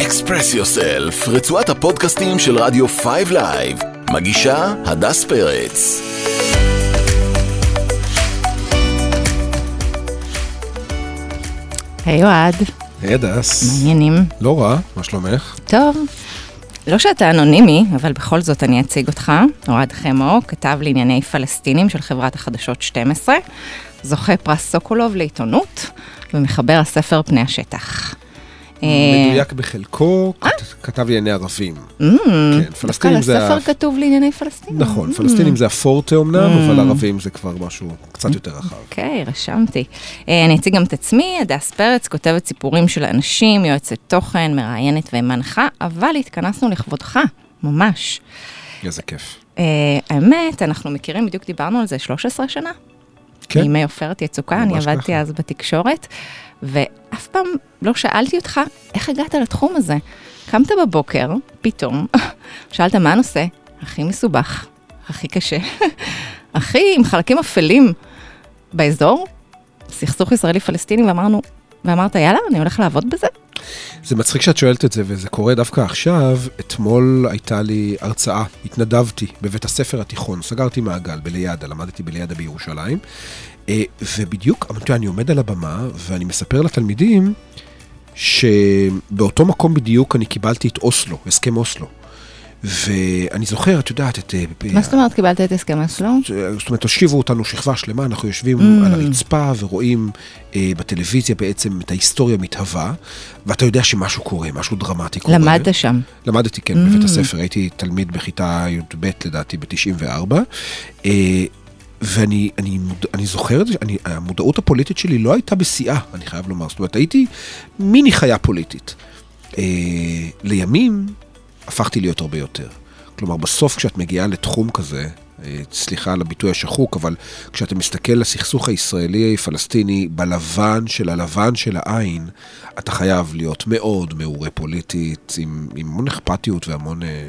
Express yourself, רצועת הפודקאסטים של רדיו 5 Live. מגישה הדס פרץ. היי אוהד, היי הדס. מעניינים. לא רע, מה שלומך? טוב, לא שאתה אנונימי, אבל בכל זאת אני אציג אותך. אוהד חמו, כתב לענייני פלסטינים של חברת החדשות 12, זוכה פרס סוקולוב לעיתונות, ומחבר הספר פני השטח. אה, מדויק בחלקו, כת- כתב לענייני ערבים. Mm, כן, פלסטינים זה... לספר ה- כתוב לענייני פלסטינים. נכון, Mm. פלסטינים זה הפורטה אמנם, אבל ערבים זה כבר משהו קצת יותר רחב. אוקיי, רשמתי. אה, אני אציג גם את עצמי, הדס פרץ, כותבת סיפורים של אנשים, יועצת תוכן, מראיינת ומנחה, אבל התכנסנו לכבודך, ממש. איזה כיף. אה, האמת, אנחנו מכירים, בדיוק דיברנו על זה 13 שנה. כן. מימי עופרת יצוקה, אני עבדתי ככה. אז בתקשורת, ואף פעם לא שאלתי אותך, איך הגעת לתחום הזה? קמת בבוקר, פתאום, שאלת מה הנושא הכי מסובך, הכי קשה, הכי עם חלקים אפלים באזור, סכסוך ישראלי-פלסטיני, ואמרנו, ואמרת, יאללה, אני הולך לעבוד בזה? זה מצחיק שאת שואלת את זה, וזה קורה דווקא עכשיו. אתמול הייתה לי הרצאה, התנדבתי בבית הספר התיכון, סגרתי מעגל בליד"ה, למדתי בליד"ה בירושלים, אה, ובדיוק, אני עומד על הבמה, ואני מספר לתלמידים שבאותו מקום בדיוק אני קיבלתי את אוסלו, הסכם אוסלו. ואני זוכר, את יודעת, את... אה, מה זאת אומרת קיבלת את הסכם אסלו? זאת אומרת, הושיבו אותנו שכבה שלמה, אנחנו יושבים Mm. על הרצפה ורואים אה, בטלוויזיה בעצם את ההיסטוריה מתהווה, ואתה יודע שמשהו קורה, משהו דרמטי קורה. למדת שם. למדתי, כן, Mm. בבית הספר. הייתי תלמיד בכיתה י"ב, לדעתי, ב-94. אה, ואני אני, אני זוכר את זה, אני, המודעות הפוליטית שלי לא הייתה בשיאה, אני חייב לומר. זאת אומרת, הייתי מיני חיה פוליטית. אה, לימים הפכתי להיות הרבה יותר. כלומר, בסוף כשאת מגיעה לתחום כזה, אה, סליחה על הביטוי השחוק, אבל כשאתה מסתכל לסכסוך הישראלי-פלסטיני בלבן של הלבן של העין, אתה חייב להיות מאוד מעורה פוליטית, עם, עם המון אכפתיות והמון אה,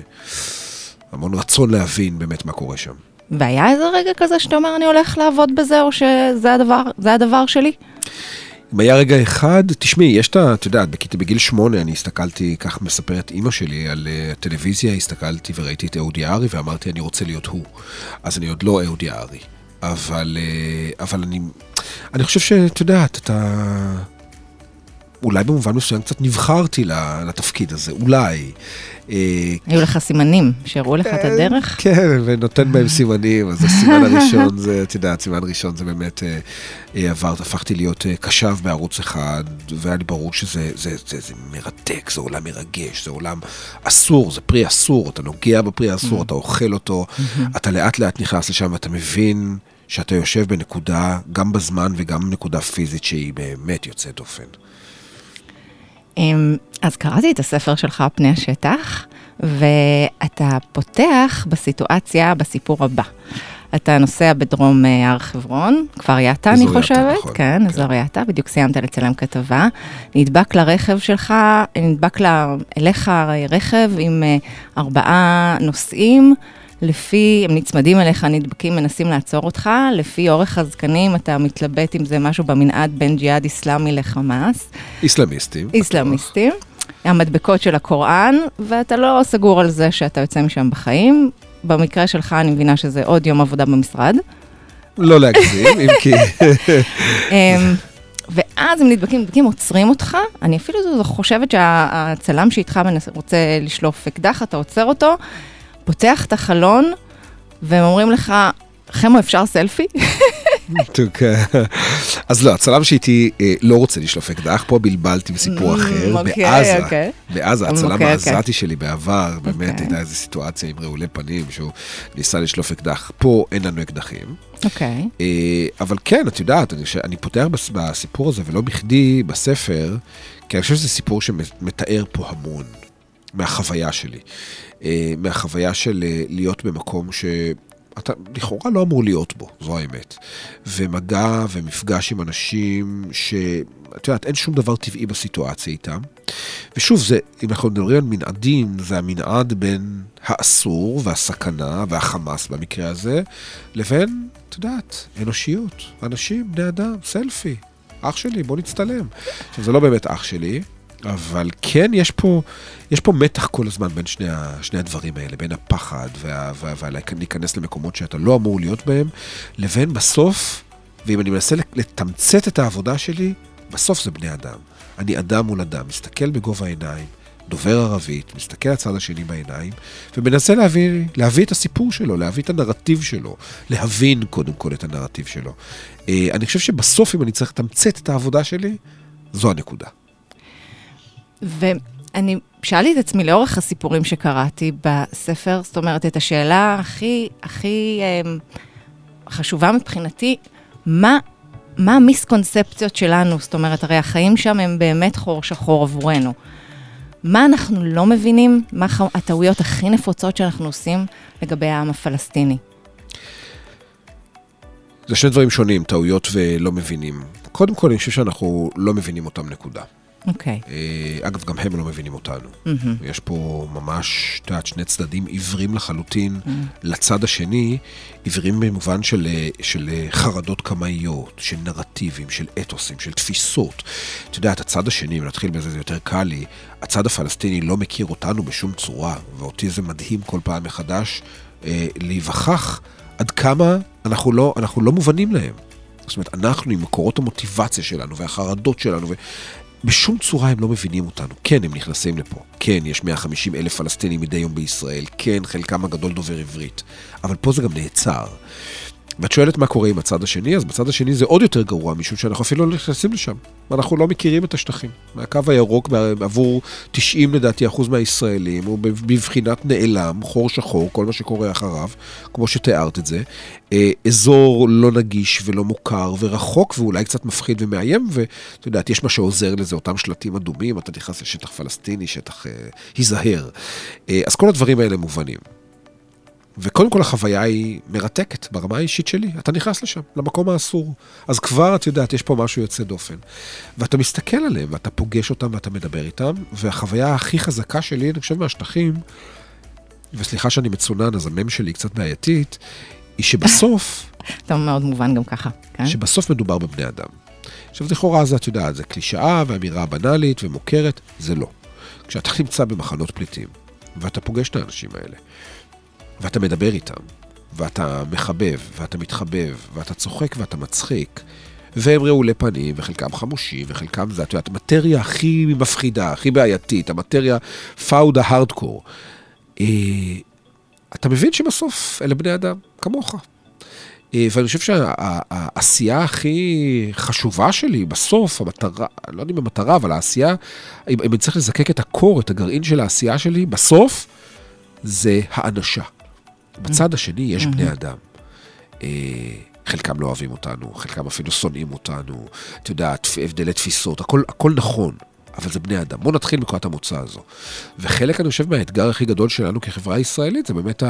המון רצון להבין באמת מה קורה שם. והיה איזה רגע כזה שאתה אומר, אני הולך לעבוד בזה, או שזה הדבר, זה הדבר שלי? אם היה רגע אחד, תשמעי, יש את ה... את יודעת, בכיתה- בגיל שמונה אני הסתכלתי, כך מספרת אימא שלי, על uh, הטלוויזיה, הסתכלתי וראיתי את אהוד יערי ואמרתי, אני רוצה להיות הוא. אז אני עוד לא אהוד יערי. אבל, uh, אבל אני, אני חושב שאת יודעת, אתה... אולי במובן מסוים קצת נבחרתי לתפקיד הזה, אולי. אה, היו לך סימנים שהראו לך את הדרך? כן, ונותן בהם סימנים, אז הסימן הראשון זה, את יודעת, סימן ראשון זה באמת אה, אה, עבר, הפכתי להיות אה, קשב בערוץ אחד, והיה לי ברור שזה זה, זה, זה מרתק, זה עולם מרגש, זה עולם אסור, זה פרי אסור, אתה נוגע בפרי האסור, אתה אוכל אותו, אתה לאט לאט נכנס לשם ואתה מבין שאתה יושב בנקודה, גם בזמן וגם נקודה פיזית שהיא באמת יוצאת דופן. אמ, אז קראתי את הספר שלך, פני השטח, ואתה פותח בסיטואציה, בסיפור הבא. אתה נוסע בדרום אה, הר חברון, כפר יטה, אני יטה, חושבת. נכון, כן, כן. אזור יטה, בדיוק סיימת לצלם כתבה. נדבק לרכב שלך, נדבק אליך רכב עם אה, ארבעה נוסעים. לפי, הם נצמדים אליך, נדבקים, מנסים לעצור אותך, לפי אורך הזקנים אתה מתלבט אם זה משהו במנעד בין ג'יהאד איסלאמי לחמאס. איסלאמיסטים. איסלאמיסטים, המדבקות של הקוראן, ואתה לא סגור על זה שאתה יוצא משם בחיים. במקרה שלך אני מבינה שזה עוד יום עבודה במשרד. לא להגזים, אם כי... אמ, ואז הם נדבקים, נדבקים, עוצרים אותך. אני אפילו חושבת שהצלם שאיתך רוצה לשלוף אקדח, אתה עוצר אותו, פותח את החלון, והם אומרים לך, חמו, אפשר סלפי? אז לא, הצלם שאיתי אה, לא רוצה לשלוף אקדח, פה בלבלתי בסיפור Mm, אחר. אוקיי, בעזה, אוקיי. בעזה, הצלם אוקיי, אוקיי. העזתי שלי בעבר, באמת. הייתה איזו סיטואציה עם רעולי פנים, שהוא ניסה לשלוף אקדח. פה אין לנו אקדחים. אוקיי. אה, אבל כן, את יודעת, אני, פותח בס- בסיפור הזה, ולא בכדי בספר, כי אני חושב שזה סיפור שמתאר פה המון מהחוויה שלי. אה, מהחוויה של אה, להיות במקום ש... אתה לכאורה לא אמור להיות בו, זו האמת. ומגע ומפגש עם אנשים שאת יודעת, אין שום דבר טבעי בסיטואציה איתם. ושוב, זה, אם אנחנו מדברים על מנעדים, זה המנעד בין האסור והסכנה והחמאס במקרה הזה, לבין, את יודעת, אנושיות, אנשים, בני אדם, סלפי. אח שלי, בוא נצטלם. עכשיו, זה לא באמת אח שלי, אבל כן, יש פה, יש פה מתח כל הזמן בין שני, שני הדברים האלה, בין הפחד ולהיכנס למקומות שאתה לא אמור להיות בהם, לבין בסוף, ואם אני מנסה לתמצת את העבודה שלי, בסוף זה בני אדם. אני אדם מול אדם, מסתכל בגובה העיניים, דובר ערבית, מסתכל לצד השני בעיניים, ומנסה להביא, להביא את הסיפור שלו, להביא את הנרטיב שלו, להבין קודם כל את הנרטיב שלו. אה, אני חושב שבסוף, אם אני צריך לתמצת את העבודה שלי, זו הנקודה. ואני שאלתי את עצמי לאורך הסיפורים שקראתי בספר, זאת אומרת, את השאלה הכי, הכי אה, חשובה מבחינתי, מה, מה המיסקונספציות שלנו? זאת אומרת, הרי החיים שם הם באמת חור שחור עבורנו. מה אנחנו לא מבינים? מה הטעויות הכי נפוצות שאנחנו עושים לגבי העם הפלסטיני? זה שני דברים שונים, טעויות ולא מבינים. קודם כל, אני חושב שאנחנו לא מבינים אותם, נקודה. אוקיי. Okay. אה, אגב, גם הם לא מבינים אותנו. Mm-hmm. יש פה ממש, את יודעת, שני צדדים עיוורים לחלוטין mm-hmm. לצד השני, עיוורים במובן של, אה, של אה, חרדות קמאיות, של נרטיבים, של אתוסים, של תפיסות. את יודעת, הצד השני, אם נתחיל בזה, זה יותר קל לי, הצד הפלסטיני לא מכיר אותנו בשום צורה, ואותי זה מדהים כל פעם מחדש אה, להיווכח עד כמה אנחנו לא, אנחנו לא מובנים להם. זאת אומרת, אנחנו עם מקורות המוטיבציה שלנו והחרדות שלנו, בשום צורה הם לא מבינים אותנו. כן, הם נכנסים לפה. כן, יש 150 אלף פלסטינים מדי יום בישראל. כן, חלקם הגדול דובר עברית. אבל פה זה גם נעצר. ואת שואלת מה קורה עם הצד השני, אז בצד השני זה עוד יותר גרוע, משום שאנחנו אפילו לא נכנסים לשם. ואנחנו לא מכירים את השטחים. הקו הירוק עבור 90 לדעתי אחוז מהישראלים הוא בבחינת נעלם, חור שחור, כל מה שקורה אחריו, כמו שתיארת את זה. אה, אזור לא נגיש ולא מוכר ורחוק ואולי קצת מפחיד ומאיים, ואת יודעת, יש מה שעוזר לזה, אותם שלטים אדומים, אתה נכנס לשטח פלסטיני, שטח אה, היזהר. אה, אז כל הדברים האלה מובנים. וקודם כל החוויה היא מרתקת ברמה האישית שלי. אתה נכנס לשם, למקום האסור. אז כבר, את יודעת, יש פה משהו יוצא דופן. ואתה מסתכל עליהם, ואתה פוגש אותם ואתה מדבר איתם, והחוויה הכי חזקה שלי, אני חושב, מהשטחים, וסליחה שאני מצונן, אז המם שלי קצת בעייתית, היא שבסוף... אתה מאוד מובן גם ככה, כן? שבסוף מדובר בבני אדם. עכשיו, לכאורה זה, את יודעת, זה קלישאה ואמירה בנאלית ומוכרת, זה לא. כשאתה נמצא במחנות פליטים, ואתה פוגש את האנשים האלה, ואתה מדבר איתם, ואתה מחבב, ואתה מתחבב, ואתה צוחק ואתה מצחיק, והם רעולי פנים, וחלקם חמושים, וחלקם זה, את יודעת, המטריה הכי מפחידה, הכי בעייתית, המטריה פאודה הארדקור. אה, אתה מבין שבסוף אלה בני אדם, כמוך. אה, ואני חושב שהעשייה הכי חשובה שלי, בסוף, המטרה, לא יודע אם המטרה, אבל העשייה, אם אני צריך לזקק את הקור, את הגרעין של העשייה שלי, בסוף, זה האנשה. בצד השני יש בני אדם. אה, חלקם לא אוהבים אותנו, חלקם אפילו שונאים אותנו, את יודעת, הבדלי תפיסות, הכל, הכל נכון, אבל זה בני אדם. בואו נתחיל מנקודת המוצא הזו. וחלק, אני חושב, מהאתגר הכי גדול שלנו כחברה ישראלית זה באמת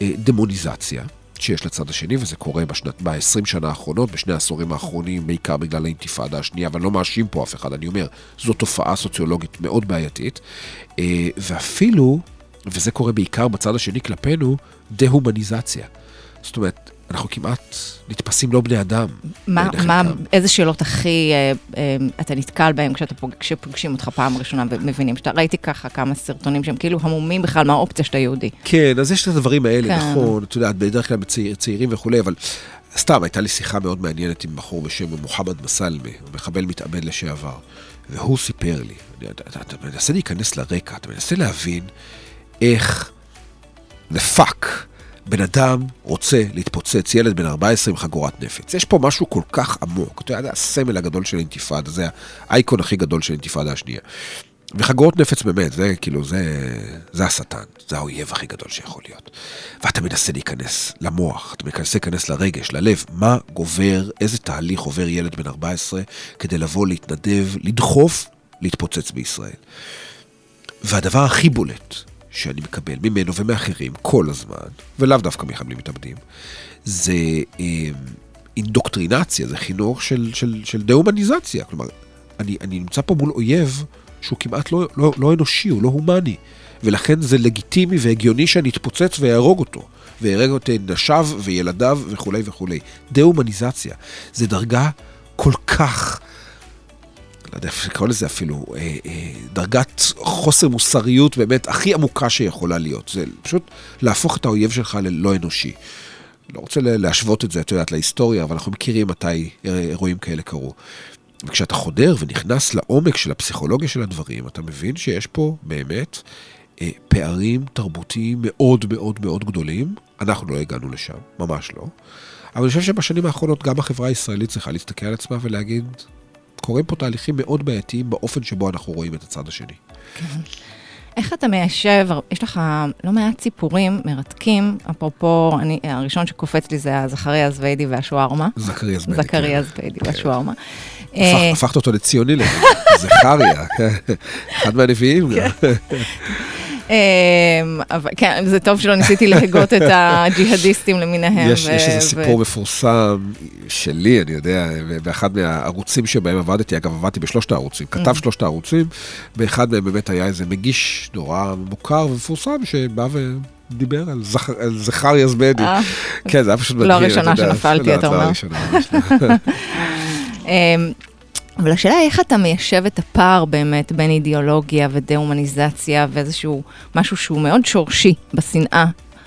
הדמוניזציה שיש לצד השני, וזה קורה בשנת, ב-20 שנה האחרונות, בשני העשורים האחרונים, בעיקר בגלל האינתיפאדה השנייה, אבל לא מאשים פה אף אחד, אני אומר, זו תופעה סוציולוגית מאוד בעייתית, אה, ואפילו... וזה קורה בעיקר בצד השני כלפינו, דה-הומניזציה. זאת אומרת, אנחנו כמעט נתפסים לא בני אדם. מה, מה איזה שאלות הכי אה, אה, אתה נתקל בהן כשאתה פוג, כשפוגשים אותך פעם ראשונה ומבינים שאתה, ראיתי ככה כמה סרטונים שהם כאילו המומים בכלל מהאופציה שאתה יהודי. כן, אז יש את הדברים האלה, כן. נכון, את יודעת, בדרך כלל בצעיר, צעירים וכולי, אבל סתם, הייתה לי שיחה מאוד מעניינת עם בחור בשם מוחמד מסלמה, מחבל מתאבד לשעבר, והוא סיפר לי, אתה, אתה, אתה מנסה להיכנס לרקע, אתה מנסה להבין איך, לפאק, בן אדם רוצה להתפוצץ, ילד בן 14 עם חגורת נפץ. יש פה משהו כל כך עמוק. אתה יודע, הסמל הגדול של האינתיפאדה, זה האייקון הכי גדול של האינתיפאדה השנייה. וחגורות נפץ באמת, זה כאילו, זה, זה השטן, זה האויב הכי גדול שיכול להיות. ואתה מנסה להיכנס למוח, אתה מנסה להיכנס לרגש, ללב, מה גובר, איזה תהליך עובר ילד בן 14 כדי לבוא, להתנדב, לדחוף, להתפוצץ בישראל. והדבר הכי בולט, שאני מקבל ממנו ומאחרים כל הזמן, ולאו דווקא מחבלים מתאבדים, זה אה, אינדוקטרינציה, זה חינוך של, של, של דה-הומניזציה. כלומר, אני, אני נמצא פה מול אויב שהוא כמעט לא, לא, לא אנושי, הוא לא הומני. ולכן זה לגיטימי והגיוני שאני אתפוצץ ואהרוג אותו. והרג את נשיו וילדיו וכולי וכולי. דה-הומניזציה. זה דרגה כל כך, לא יודע איך לקרוא לזה אפילו, אה, אה, דרגת חוסר מוסריות באמת הכי עמוקה שיכולה להיות. זה פשוט להפוך את האויב שלך ללא אנושי. לא רוצה להשוות את זה, את יודעת, להיסטוריה, אבל אנחנו מכירים מתי אירועים כאלה קרו. וכשאתה חודר ונכנס לעומק של הפסיכולוגיה של הדברים, אתה מבין שיש פה באמת אה, פערים תרבותיים מאוד מאוד מאוד גדולים. אנחנו לא הגענו לשם, ממש לא. אבל אני חושב שבשנים האחרונות גם החברה הישראלית צריכה להסתכל על עצמה ולהגיד, קורים פה תהליכים מאוד בעייתיים באופן שבו אנחנו רואים את הצד השני. כן. איך אתה מיישב, יש לך לא מעט סיפורים מרתקים, אפרופו, אני, הראשון שקופץ לי זה הזכריה זווידי והשווארמה. זכריה זווידי. זכריה. זווידי כן. והשווארמה. הפכת אותו לציוני, זכריה, כן. אחד מהנביאים. אבל כן, זה טוב שלא ניסיתי להגות את הג'יהאדיסטים למיניהם. יש, ו... יש איזה סיפור. מפורסם שלי, אני יודע, באחד מהערוצים שבהם עבדתי, אגב, עבדתי בשלושת הערוצים, כתב mm. שלושת הערוצים, באחד מהם באמת היה איזה מגיש נורא מוכר ומפורסם, שבא ו... דיבר על, זכ... על זכריה זבדי. אה. כן, זה היה פשוט מדהים. לא הראשונה שנפלתי, אתה אומר. לא הראשונה. אבל השאלה היא איך אתה מיישב את הפער באמת בין אידיאולוגיה ודה-הומניזציה ואיזשהו משהו שהוא מאוד שורשי בשנאה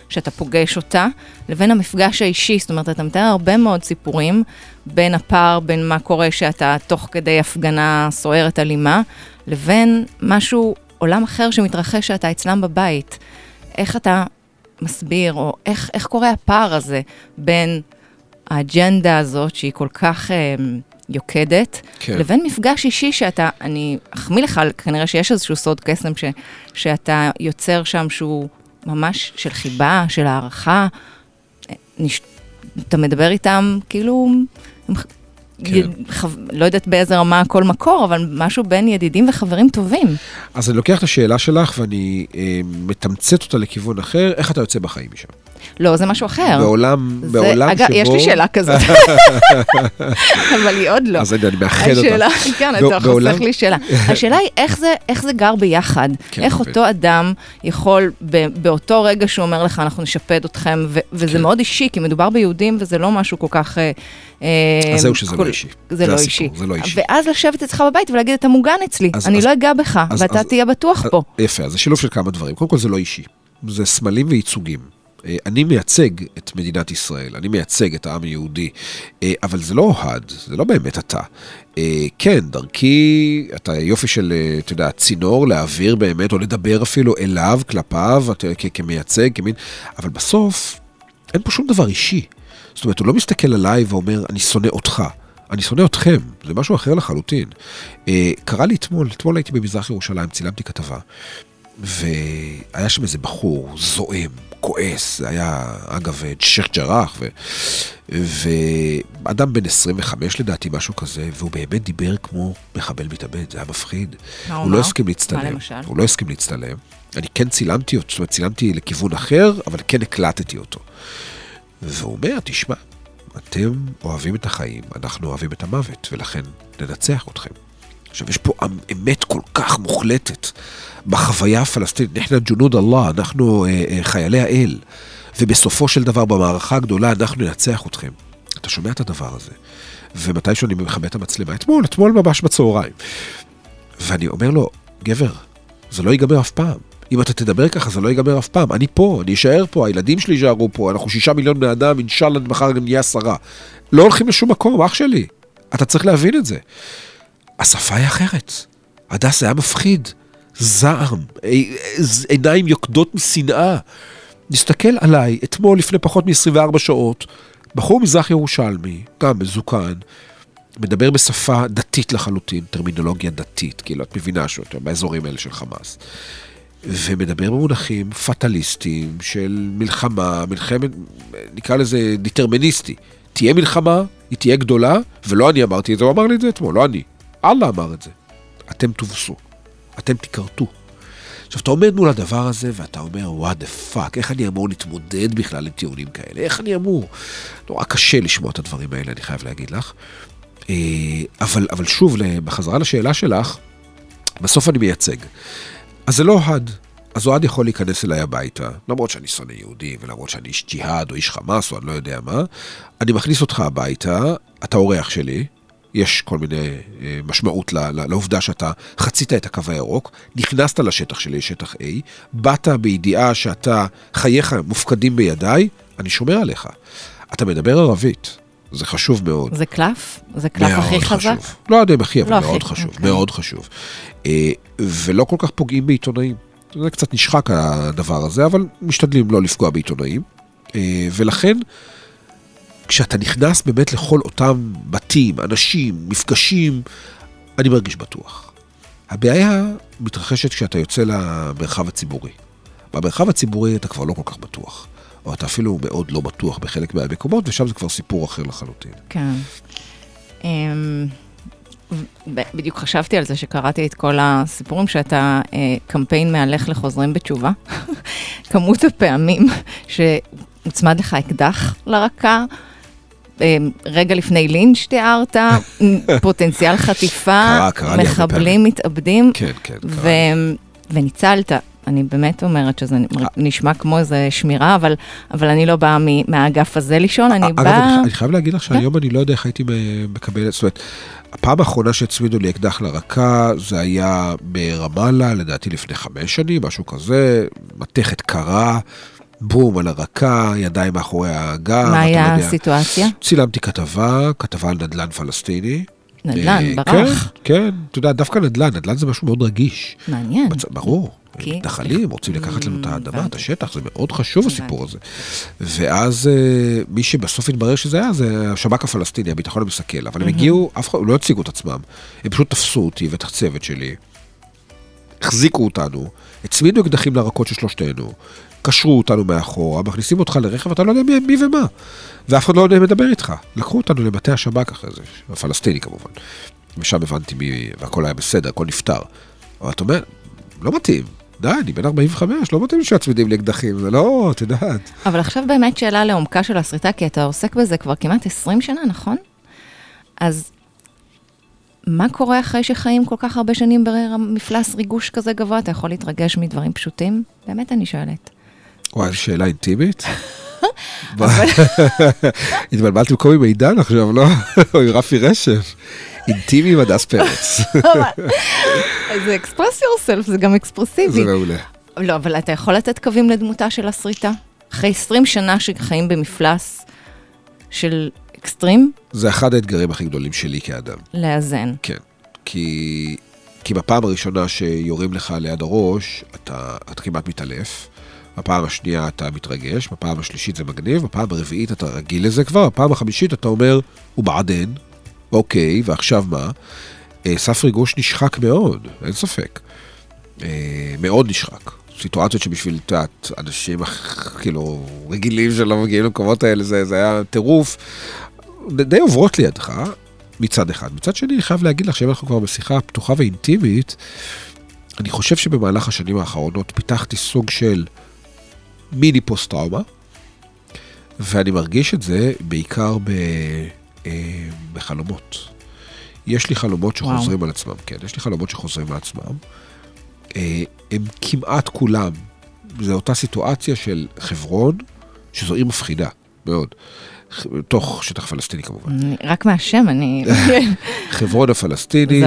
שאתה פוגש אותה, לבין המפגש האישי. זאת אומרת, אתה מתאר הרבה מאוד סיפורים בין הפער, בין מה קורה שאתה תוך כדי הפגנה סוערת אלימה, לבין משהו, עולם אחר שמתרחש שאתה אצלם בבית. איך אתה מסביר, או איך, איך קורה הפער הזה בין האג'נדה הזאת, שהיא כל כך... אה, יוקדת, כן. לבין מפגש אישי שאתה, אני אחמיא לך, כנראה שיש איזשהו סוד קסם ש, שאתה יוצר שם שהוא ממש של חיבה, של הערכה. נש... אתה מדבר איתם כאילו, כן. חו... לא יודעת באיזה רמה הכל מקור, אבל משהו בין ידידים וחברים טובים. אז אני לוקח את השאלה שלך ואני אה, מתמצת אותה לכיוון אחר, איך אתה יוצא בחיים משם? לא, זה משהו אחר. בעולם, זה, בעולם אגב, שבו... יש לי שאלה כזאת, אבל היא עוד לא. אז אני מאחד אותה. השאלה, כן, אתה בעולם... חוסך לי שאלה. השאלה היא איך זה, איך זה גר ביחד. כן, איך אוקיי. אותו אדם יכול, ב, באותו רגע שהוא אומר לך, אנחנו נשפד אתכם, ו, וזה כן. מאוד אישי, כי מדובר ביהודים וזה לא משהו כל כך... אה, אה, אז זהו שזה כל... לא אישי. זה, זה לא הסיפור, אישי. זה לא אישי. ואז לשבת אצלך בבית ולהגיד, אתה מוגן אצלי, אז, אני אז, לא אגע בך, אז, ואתה אז, תהיה בטוח אז, פה. יפה, אז זה שילוב של כמה דברים. קודם כל זה לא אישי, זה סמלים וייצוגים. אה, אני מייצג את מדינת ישראל, אני מייצג את העם היהודי, אה, אבל זה לא אוהד, זה לא באמת אתה. כן, דרכי, אתה יופי של, אתה יודע, צינור להעביר באמת, או לדבר אפילו אליו, כלפיו, כמייצג, כמין, אבל בסוף, אין פה שום דבר אישי. זאת אומרת, הוא לא מסתכל עליי ואומר, אני שונא אותך. אני שונא אתכם, זה משהו אחר לחלוטין. אה, קרה לי אתמול, אתמול הייתי במזרח ירושלים, צילמתי כתבה, והיה שם איזה בחור זועם, כועס, זה היה אגב שייח' ג'ראח, ו... ואדם בן 25 לדעתי, משהו כזה, והוא באמת דיבר כמו מחבל מתאבד, זה היה מפחיד. הוא לא הסכים להצטלם. הוא לא הסכים להצטלם. אני כן צילמתי אותו, זאת אומרת, צילמתי לכיוון אחר, אבל כן הקלטתי אותו. והוא אומר, תשמע, אתם אוהבים את החיים, אנחנו אוהבים את המוות, ולכן ננצח אתכם. עכשיו, יש פה אמת כל כך מוחלטת בחוויה הפלסטינית, نحنا جنود الله, אנחנו אה, אה, חיילי האל, ובסופו של דבר, במערכה הגדולה, אנחנו ננצח אתכם. אתה שומע את הדבר הזה, ומתישהו אני מכבה את המצלמה, אתמול, אתמול ממש בצהריים. ואני אומר לו, גבר, זה לא ייגמר אף פעם. אם אתה תדבר ככה זה לא ייגמר אף פעם. אני פה, אני אשאר פה, הילדים שלי יישארו פה, אנחנו שישה מיליון בני אדם, אינשאללה מחר גם נהיה עשרה. לא הולכים לשום מקום, אח שלי. אתה צריך להבין את זה. השפה היא אחרת. הדס היה מפחיד. זעם, עיניים יוקדות משנאה. נסתכל עליי, אתמול לפני פחות מ-24 שעות, בחור מזרח ירושלמי, גם מזוקן, מדבר בשפה דתית לחלוטין, טרמינולוגיה דתית, כאילו את מבינה שאתה באזורים האלה של חמאס. ומדבר במונחים פטליסטיים של מלחמה, מלחמת, נקרא לזה דיטרמיניסטי. תהיה מלחמה, היא תהיה גדולה, ולא אני אמרתי את זה, הוא אמר לי את זה אתמול, לא אני. אללה אמר את זה. אתם תובסו, אתם תיכרתו. עכשיו, אתה עומד מול הדבר הזה, ואתה אומר, what the fuck, איך אני אמור להתמודד בכלל עם טיעונים כאלה? איך אני אמור? נורא קשה לשמוע את הדברים האלה, אני חייב להגיד לך. אה, אבל, אבל שוב, בחזרה לשאלה שלך, בסוף אני מייצג. אז זה לא אוהד. אז אוהד יכול להיכנס אליי הביתה, למרות שאני שונא יהודי, ולמרות שאני איש ג'יהאד, או איש חמאס, או אני לא יודע מה. אני מכניס אותך הביתה, אתה אורח שלי, יש כל מיני אה, משמעות לעובדה שאתה חצית את הקו הירוק, נכנסת לשטח שלי, שטח A, באת בידיעה שאתה, חייך מופקדים בידיי, אני שומר עליך. אתה מדבר ערבית, זה חשוב מאוד. זה קלף? זה קלף הכי חזק? חשוב. לא יודע אם הכי, אבל לא מאוד הכי, חשוב, אוקיי. מאוד חשוב. אה, ולא כל כך פוגעים בעיתונאים. זה קצת נשחק הדבר הזה, אבל משתדלים לא לפגוע בעיתונאים. אה, ולכן, כשאתה נכנס באמת לכל אותם בתים, אנשים, מפגשים, אני מרגיש בטוח. הבעיה מתרחשת כשאתה יוצא למרחב הציבורי. במרחב הציבורי אתה כבר לא כל כך בטוח. או אתה אפילו מאוד לא בטוח בחלק מהמקומות, ושם זה כבר סיפור אחר לחלוטין. כן. אמ, בדיוק חשבתי על זה שקראתי את כל הסיפורים שאתה אה, קמפיין מהלך לחוזרים בתשובה. כמות הפעמים שהוצמד לך אקדח לרקה, רגע לפני לינץ' תיארת, פוטנציאל חטיפה, קרה, קרה מחבלים מתאבדים, כן, כן, ו- וניצלת. אני באמת אומרת שזה נשמע כמו איזה שמירה, אבל, אבל אני לא באה מהאגף הזה לישון, אני באה... אגב, אני חייב להגיד לך שהיום אני לא יודע איך הייתי מקבל, זאת אומרת, הפעם האחרונה שהצמידו לי אקדח לרקה, זה היה ברמאללה, לדעתי לפני חמש שנים, משהו כזה, מתכת קרה. בום על הרקה, ידיים מאחורי הגב. מה היה לא הסיטואציה? צילמתי כתבה, כתבה על נדל"ן פלסטיני. נדל"ן, אה, ברח. כן, כן, אתה יודע, דווקא נדל"ן, נדל"ן זה משהו מאוד רגיש. מעניין. בצ... ברור. מתנחלים, רוצים לקחת לנו את האדמה, את השטח, זה מאוד חשוב הסיפור הזה. ואז אה, מי שבסוף התברר שזה היה, זה השב"כ הפלסטיני, הביטחון המסכל. אבל הם הגיעו, אף אחד, לא הציגו את עצמם. הם פשוט תפסו אותי ואת הצוות שלי, החזיקו אותנו, הצמידו אקדחים לרקות של שלושתנו, קשרו אותנו מאחורה, מכניסים אותך לרכב, אתה לא יודע מי, מי ומה. ואף אחד לא יודע לדבר איתך. לקחו אותנו לבתי השב"כ אחרי זה, הפלסטיני כמובן. ושם הבנתי מי, והכל היה בסדר, הכל נפתר. אבל אתה אומר, לא מתאים. די, אני בן 45, לא מתאים שיצמידים לי אקדחים, זה לא, את יודעת. אבל עכשיו באמת שאלה לעומקה של הסריטה, כי אתה עוסק בזה כבר כמעט 20 שנה, נכון? אז מה קורה אחרי שחיים כל כך הרבה שנים במפלס ריגוש כזה גבוה? אתה יכול להתרגש מדברים פשוטים? באמת אני שואלת. וואי, שאלה אינטימית. התבלבלתי במקום עם עידן עכשיו, לא? או עם רפי רשף. אינטימי עם הדס פרץ. זה אקספרס יורסלף, זה גם אקספרסיבי. זה מעולה. לא, אבל אתה יכול לתת קווים לדמותה של הסריטה? אחרי 20 שנה שחיים במפלס של אקסטרים? זה אחד האתגרים הכי גדולים שלי כאדם. לאזן. כן, כי, כי בפעם הראשונה שיורים לך ליד הראש, אתה, אתה כמעט מתעלף. בפעם השנייה אתה מתרגש, בפעם השלישית זה מגניב, בפעם הרביעית אתה רגיל לזה כבר, בפעם החמישית אתה אומר, הוא בעדן, אוקיי, ועכשיו מה? אה, סף ריגוש נשחק מאוד, אין ספק. אה, מאוד נשחק. סיטואציות שבשביל, את יודעת, אנשים כאילו רגילים שלא מגיעים למקומות האלה, זה, זה היה טירוף. די עוברות לידך, מצד אחד. מצד שני, אני חייב להגיד לך שאם אנחנו כבר בשיחה פתוחה ואינטימית, אני חושב שבמהלך השנים האחרונות פיתחתי סוג של מיני פוסט-טראומה, ואני מרגיש את זה בעיקר ב, אה, בחלומות. יש לי חלומות שחוזרים וואו. על עצמם, כן, יש לי חלומות שחוזרים על עצמם. אה, הם כמעט כולם, זו אותה סיטואציה של חברון, שזו עיר מפחידה מאוד. תוך שטח פלסטיני כמובן. רק מהשם אני... חברון הפלסטינית.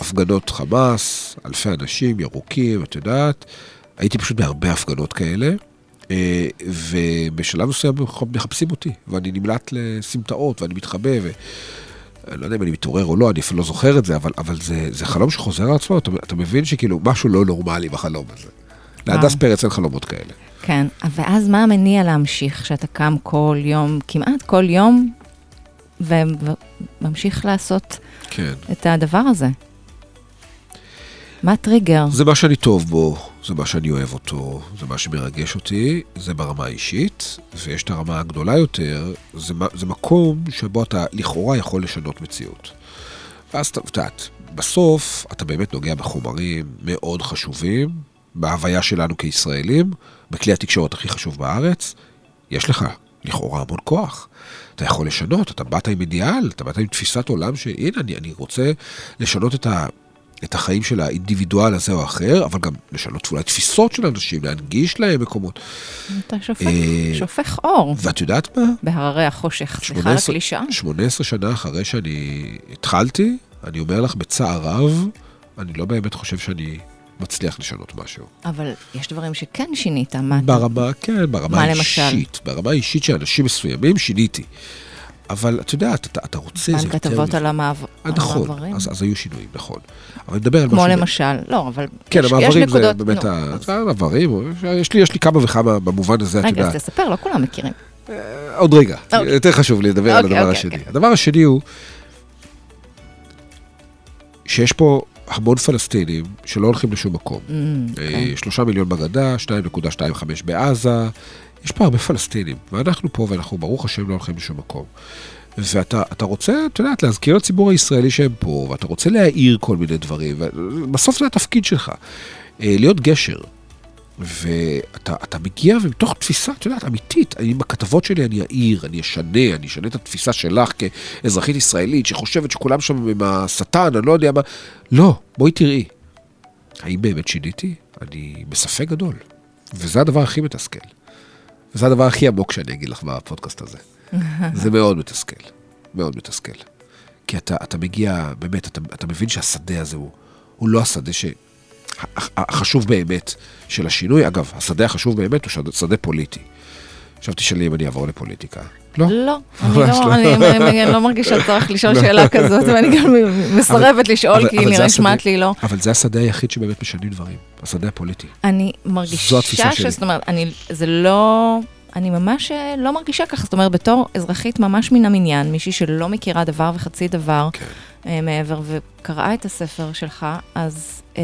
הפגנות חמאס, אלפי אנשים, ירוקים, את יודעת. הייתי פשוט בהרבה הפגנות כאלה, ובשלב מסוים מחפשים אותי, ואני נמלט לסמטאות, ואני מתחבא, ו... אני לא יודע אם אני מתעורר או לא, אני אפילו לא זוכר את זה, אבל, אבל זה, זה חלום שחוזר על עצמו, אתה, אתה מבין שכאילו משהו לא נורמלי בחלום הזה. להדס פרץ אין חלומות כאלה. כן, ואז מה המניע להמשיך, שאתה קם כל יום, כמעט כל יום, וממשיך לעשות כן. את הדבר הזה? מה הטריגר? זה מה שאני טוב בו, זה מה שאני אוהב אותו, זה מה שמרגש אותי, זה ברמה האישית, ויש את הרמה הגדולה יותר, זה, זה מקום שבו אתה לכאורה יכול לשנות מציאות. ואז את יודעת, בסוף אתה באמת נוגע בחומרים מאוד חשובים, בהוויה שלנו כישראלים, בכלי התקשורת הכי חשוב בארץ, יש לך לכאורה המון כוח. אתה יכול לשנות, אתה באת עם אידיאל, אתה באת עם תפיסת עולם שהנה, אני, אני רוצה לשנות את, ה, את החיים של האינדיבידואל הזה או אחר, אבל גם לשנות אולי תפיסות של אנשים, להנגיש להם מקומות. אתה שופך, אה, שופך אור. ואת יודעת מה? בהררי החושך, סליחה על הקלישאה. 18 שנה אחרי שאני התחלתי, אני אומר לך בצער רב, אני לא באמת חושב שאני מצליח לשנות משהו. אבל יש דברים שכן שינית, מה ברמה, כן, ברמה מה האישית. למשל? ברמה האישית של אנשים מסוימים שיניתי. אבל את יודעת, אתה, אתה רוצה, יותר... כתבות. על אה, נכון, המעברים? אז, אז היו שינויים, נכון. אבל אני מדבר על כמו משהו... למשל, לא, אבל כן, יש, יש המעברים נקודות... זה באמת נו, ה... אז- זה המעברים, יש לי, יש לי כמה וכמה במובן הזה, את רגע, יודעת. אז תספר, לא כולם מכירים. עוד רגע, אוקיי. יותר חשוב לי לדבר על אוקיי, הדבר אוקיי, השני. אוקיי. הדבר השני הוא שיש פה המון פלסטינים שלא הולכים לשום מקום. Mm, אה, כן. שלושה מיליון בגדה, 2.25 בעזה, יש פה הרבה פלסטינים, ואנחנו פה, ואנחנו ברוך השם לא הולכים לשום מקום. ואתה אתה רוצה, את יודעת, להזכיר לציבור הישראלי שהם פה, ואתה רוצה להעיר כל מיני דברים, ובסוף זה התפקיד שלך, אה, להיות גשר. ואתה אתה מגיע ומתוך תפיסה, את יודעת, אמיתית, אני, עם הכתבות שלי אני אעיר, אני אשנה, אני אשנה את התפיסה שלך כאזרחית ישראלית שחושבת שכולם שם עם השטן, אני לא יודע מה. לא, בואי תראי. האם באמת שיניתי? אני בספק גדול. וזה הדבר הכי מתסכל. וזה הדבר הכי עמוק שאני אגיד לך בפודקאסט הזה. זה מאוד מתסכל. מאוד מתסכל. כי אתה, אתה מגיע, באמת, אתה, אתה מבין שהשדה הזה הוא, הוא לא השדה ש... הח- החשוב באמת של השינוי. אגב, השדה החשוב באמת הוא שדה פוליטי. עכשיו תשאלי אם אני אעבור לפוליטיקה. לא. לא, אני לא, לא. אני לא מרגישה צורך לשאול שאלה כזאת, ואני גם מסרבת לשאול, כי השדה- נשמעת לי לא. אבל זה השדה היחיד שבאמת משנים דברים, השדה הפוליטי. אני מרגישה ש... זאת אומרת, אני, זה לא... אני ממש אה, לא מרגישה ככה, זאת אומרת, בתור אזרחית ממש מן המניין, מישהי שלא מכירה דבר וחצי דבר כן. אה, מעבר, וקראה את הספר שלך, אז אה,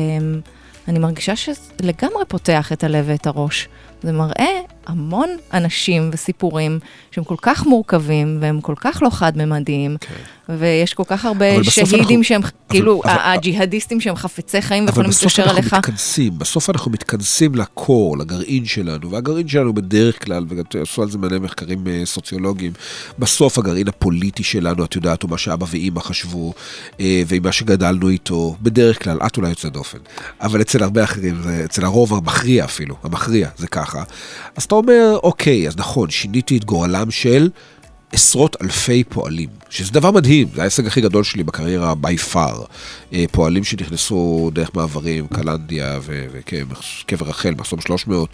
אני מרגישה שזה לגמרי פותח את הלב ואת הראש. זה מראה המון אנשים וסיפורים שהם כל כך מורכבים, והם כל כך לא חד-ממדיים, כן. ויש כל כך הרבה אבל בסוף שהידים אנחנו- שהם, כאילו, אבל- הג'יהאדיסטים שהם חפצי חיים אבל ויכולים בסוף להתקשר אנחנו אליך. מתכנסים, בסוף אנחנו מתכנסים לקור, לגרעין שלנו, והגרעין שלנו בדרך כלל, וגם עשו על זה מלא מחקרים אה, סוציולוגיים, בסוף הגרעין הפוליטי שלנו, את יודעת, הוא מה שאבא ואימא חשבו, אה, ועם מה שגדלנו איתו, בדרך כלל, את אולי יוצאת דופן, אבל אצל הרבה אחרים, אצל הרוב המכריע אפילו, המכריע, זה ככה. אז אתה אומר, אוקיי, אז נכון, שיניתי את גורלם של... עשרות אלפי פועלים, שזה דבר מדהים, זה ההישג הכי גדול שלי בקריירה by far. אה, פועלים שנכנסו דרך מעברים, קלנדיה וקבר רחל, מחסום 300,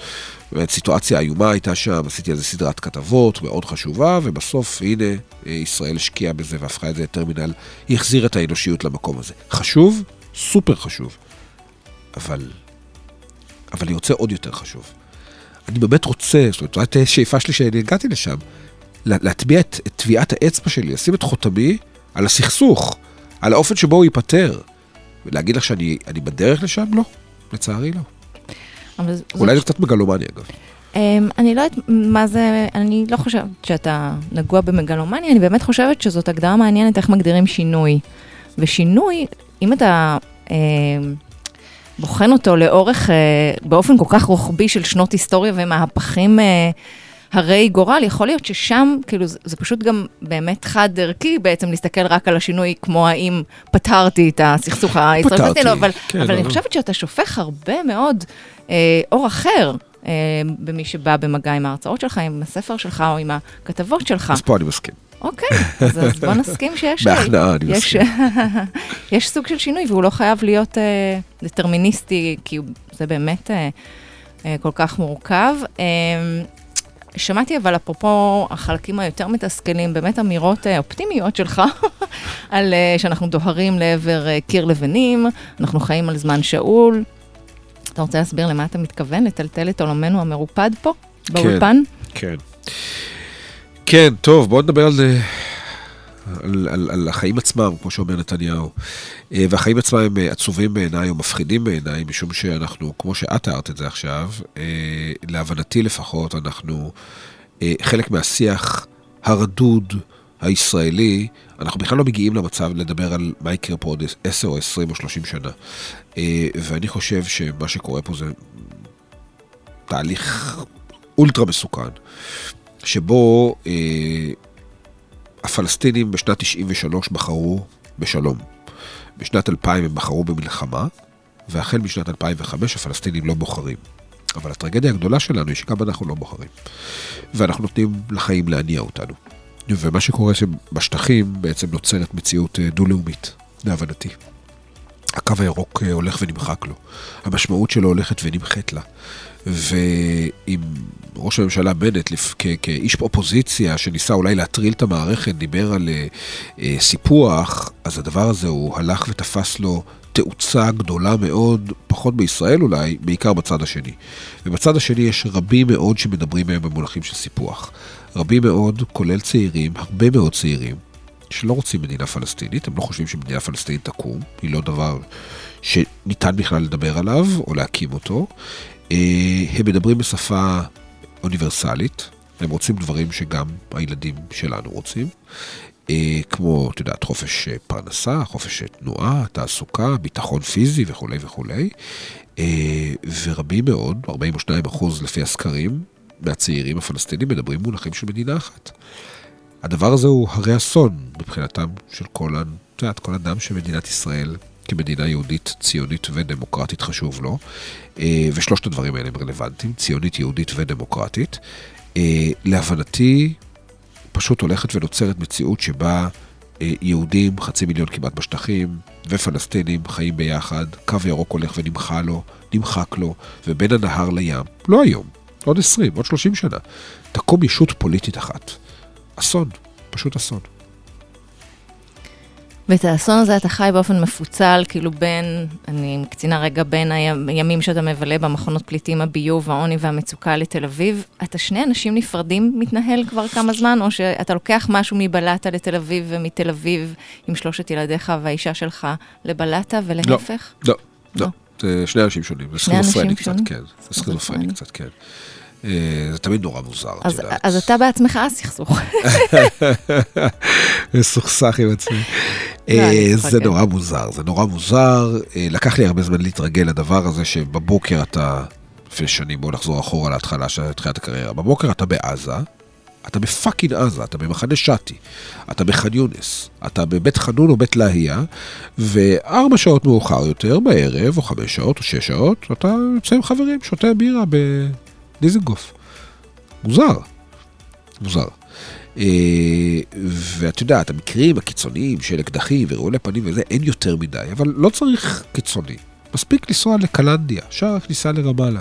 באמת סיטואציה איומה הייתה שם, עשיתי על זה סדרת כתבות מאוד חשובה, ובסוף הנה אה, ישראל השקיעה בזה והפכה את זה לטרמינל, היא החזירה את האנושיות למקום הזה. חשוב, סופר חשוב, אבל, אבל אני רוצה עוד יותר חשוב. אני באמת רוצה, זאת אומרת, זו הייתה השאיפה שלי שאני הגעתי לשם. לה- להטביע את, את טביעת האצבע שלי, לשים את חותמי על הסכסוך, על האופן שבו הוא ייפתר. ולהגיד לך שאני אני בדרך לשם? לא, לצערי לא. אולי זה קצת מגלומני אגב. אמ, אני לא יודעת מה זה, אני לא חושבת שאתה נגוע במגלומניה, אני באמת חושבת שזאת הגדרה מעניינת איך מגדירים שינוי. ושינוי, אם אתה אמ, בוחן אותו לאורך, אה, באופן כל כך רוחבי של שנות היסטוריה ומהפכים אה, הרי גורל, יכול להיות ששם, כאילו, זה, זה פשוט גם באמת חד ערכי בעצם להסתכל רק על השינוי, כמו האם פתרתי את הסכסוך הישראלי-פלסטיני, פתרתי, אבל, כן, אבל אני חושבת שאתה שופך הרבה מאוד אה, אור אחר. אה, במי שבא במגע עם ההרצאות שלך, עם הספר שלך או עם הכתבות שלך. אז פה אני מסכים. אוקיי, אז, אז בוא נסכים שיש... בהכנעה אני מסכים. יש סוג של שינוי, והוא לא חייב להיות אה, דטרמיניסטי, כי זה באמת אה, אה, כל כך מורכב. אה, שמעתי אבל אפרופו החלקים היותר מתסכלים, באמת אמירות אה, אופטימיות שלך, על אה, שאנחנו דוהרים לעבר אה, קיר לבנים, אנחנו חיים על זמן שאול. אתה רוצה להסביר למה אתה מתכוון? לטלטל את עולמנו המרופד פה, באולפן? כן. כן, טוב, בואו נדבר על, על, על, על החיים עצמם, כמו שאומר נתניהו. אה, והחיים עצמם הם עצובים בעיניי או מפחידים בעיניי, משום שאנחנו, כמו שאת תיארת את זה עכשיו, אה, להבנתי לפחות, אנחנו אה, חלק מהשיח הרדוד הישראלי, אנחנו בכלל לא מגיעים למצב לדבר על מה יקרה פה עוד 10 או 20 או 30 שנה. ואני חושב שמה שקורה פה זה תהליך אולטרה מסוכן, שבו אה, הפלסטינים בשנת 93 בחרו בשלום. בשנת 2000 הם בחרו במלחמה, והחל משנת 2005 הפלסטינים לא בוחרים. אבל הטרגדיה הגדולה שלנו היא שגם אנחנו לא בוחרים. ואנחנו נותנים לחיים להניע אותנו. ומה שקורה שבשטחים בעצם נוצרת מציאות אה, דו-לאומית, להבנתי. הקו הירוק אה, הולך ונמחק לו. המשמעות שלו הולכת ונמחית לה. ואם ראש הממשלה בנט, כאיש אופוזיציה שניסה אולי להטריל את המערכת, דיבר על אה, אה, סיפוח, אז הדבר הזה הוא הלך ותפס לו תאוצה גדולה מאוד, פחות בישראל אולי, בעיקר בצד השני. ובצד השני יש רבים מאוד שמדברים מהם במונחים של סיפוח. רבים מאוד, כולל צעירים, הרבה מאוד צעירים, שלא רוצים מדינה פלסטינית, הם לא חושבים שמדינה פלסטינית תקום, היא לא דבר שניתן בכלל לדבר עליו או להקים אותו. אה, הם מדברים בשפה אוניברסלית, הם רוצים דברים שגם הילדים שלנו רוצים, אה, כמו, את יודעת, חופש פרנסה, חופש תנועה, תעסוקה, ביטחון פיזי וכולי וכולי. אה, ורבים מאוד, 42 אחוז לפי הסקרים, מהצעירים הפלסטינים מדברים מונחים של מדינה אחת. הדבר הזה הוא הרי אסון מבחינתם של כל, את יודעת, כל אדם שמדינת ישראל כמדינה יהודית, ציונית ודמוקרטית חשוב לו, אה, ושלושת הדברים האלה הם רלוונטיים, ציונית, יהודית ודמוקרטית. אה, להבנתי, פשוט הולכת ונוצרת מציאות שבה אה, יהודים, חצי מיליון כמעט בשטחים, ופלסטינים חיים ביחד, קו ירוק הולך ונמחק לו, נמחק לו, ובין הנהר לים, לא היום, עוד 20, עוד 30 שנה, תקום ישות פוליטית אחת. אסון, פשוט אסון. ואת האסון הזה אתה חי באופן מפוצל, כאילו בין, אני מקצינה רגע, בין הימים שאתה מבלה במכונות פליטים, הביוב, העוני והמצוקה לתל אביב. אתה שני אנשים נפרדים מתנהל כבר כמה זמן, או שאתה לוקח משהו מבלטה לתל אביב ומתל אביב עם שלושת ילדיך והאישה שלך לבלטה ולהפך? לא, לא, לא. זה שני אנשים שונים, זה סכיזופרני קצת, כן. זה סכיזופרני קצת, כן. אה, זה תמיד נורא מוזר, את יודעת. אז אתה בעצמך הסכסוך. מסוכסך עם עצמי. לא, אה, זה נורא מוזר, זה נורא מוזר. אה, לקח לי הרבה זמן להתרגל לדבר הזה שבבוקר אתה, לפני שנים, בואו נחזור אחורה להתחלה של תחילת הקריירה, בבוקר אתה בעזה, אתה בפאקינג עזה, אתה במחנה שתי, אתה בח'אן יונס, אתה בבית חנון או בית לאהיה, וארבע שעות מאוחר יותר, בערב, או חמש שעות או שש שעות, אתה יוצא עם חברים, שותה בירה דיזנגוף. מוזר. מוזר. אה, ואת יודעת, המקרים הקיצוניים של אקדחים ורעולי פנים וזה, אין יותר מדי, אבל לא צריך קיצוני. מספיק לנסוע לקלנדיה, שער הכניסה לרמאללה.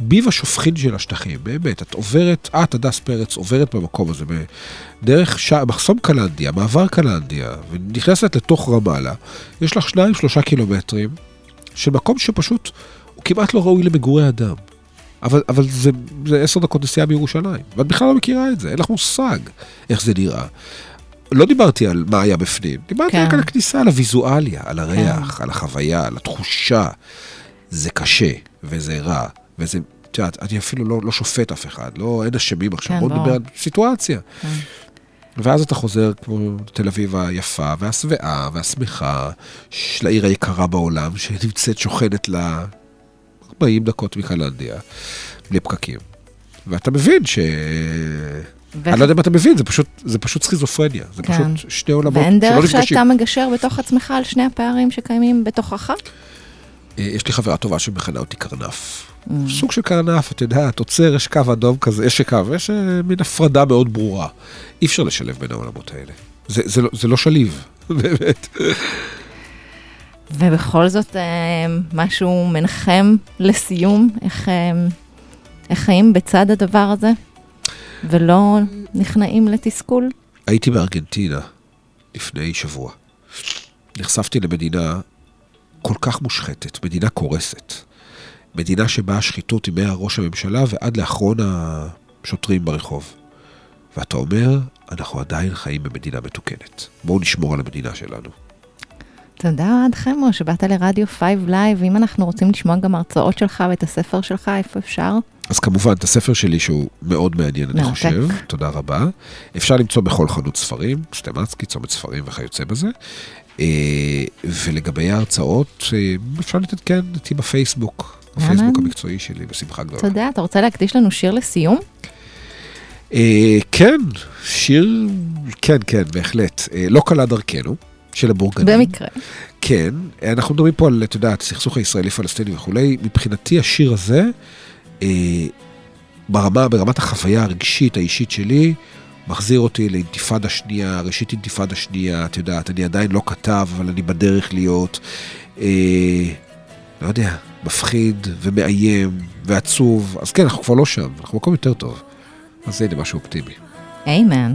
ביב השופכין של השטחים, באמת, את עוברת, את, הדס פרץ, עוברת במקום הזה, דרך ש... מחסום קלנדיה, מעבר קלנדיה, ונכנסת לתוך רמאללה, יש לך שניים, שלושה קילומטרים של מקום שפשוט, הוא כמעט לא ראוי למגורי אדם. אבל, אבל זה, זה עשר דקות נסיעה בירושלים, ואת בכלל לא מכירה את זה, אין לך מושג איך זה נראה. לא דיברתי על מה היה בפנים, דיברתי כן. רק על הכניסה, על הוויזואליה, על הריח, כן. על החוויה, על התחושה. זה קשה, וזה רע, וזה, את יודעת, אני אפילו לא, לא שופט אף אחד, לא, אין אשמים עכשיו, כן, בוא נדבר על סיטואציה. כן. ואז אתה חוזר כמו תל אביב היפה והשבעה והשמחה של העיר היקרה בעולם, שנמצאת, שוכנת לה 40 דקות מקלנדיה, בלי פקקים. ואתה מבין ש... ו... אני לא יודע אם אתה מבין, זה פשוט, זה פשוט סכיזופרניה, זה כן. פשוט שני עולמות שלא נפגשים. ואין דרך שאתה מגשר בתוך עצמך על שני הפערים שקיימים בתוכך? אה, יש לי חברה טובה שמכנה אותי קרנף. Mm. סוג של קרנף, אתה יודע, את עוצר, יש קו אדום כזה, יש קו, יש אה, מין הפרדה מאוד ברורה. אי אפשר לשלב בין העולמות האלה. זה, זה, לא, זה לא שליב, באמת. ובכל זאת, אה, משהו מנחם לסיום, איך, אה, איך חיים בצד הדבר הזה, ולא נכנעים לתסכול? הייתי בארגנטינה לפני שבוע. נחשפתי למדינה כל כך מושחתת, מדינה קורסת. מדינה שבה השחיתות היא מהראש הממשלה ועד לאחרון השוטרים ברחוב. ואתה אומר, אנחנו עדיין חיים במדינה מתוקנת. בואו נשמור על המדינה שלנו. תודה אוהד חמו שבאת לרדיו 5 Live, אם אנחנו רוצים לשמוע גם הרצאות שלך ואת הספר שלך, איפה אפשר? אז כמובן, את הספר שלי שהוא מאוד מעניין, אני. חושב. תודה רבה. אפשר למצוא בכל חנות ספרים, סטימצקי, צומת ספרים וכיוצא בזה. אה, ולגבי ההרצאות, אה, אפשר להתעדכן אותי בפייסבוק, בפייסבוק. המקצועי שלי, בשמחה גדולה. תודה, אתה רוצה להקדיש לנו שיר לסיום? אה, כן, שיר, כן, כן, בהחלט. לא קלה דרכנו, של הבורגנים. במקרה. כן, אנחנו מדברים פה על, את יודעת, הסכסוך הישראלי-פלסטיני וכולי. מבחינתי השיר הזה, אה, ברמה, ברמת החוויה הרגשית, האישית שלי, מחזיר אותי לאינתיפאדה שנייה, ראשית אינתיפאדה שנייה, את יודעת, אני עדיין לא כתב, אבל אני בדרך להיות, אה, לא יודע, מפחיד ומאיים ועצוב. אז כן, אנחנו כבר לא שם, אנחנו במקום יותר טוב. אז הנה משהו אופטימי. איימן.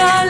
la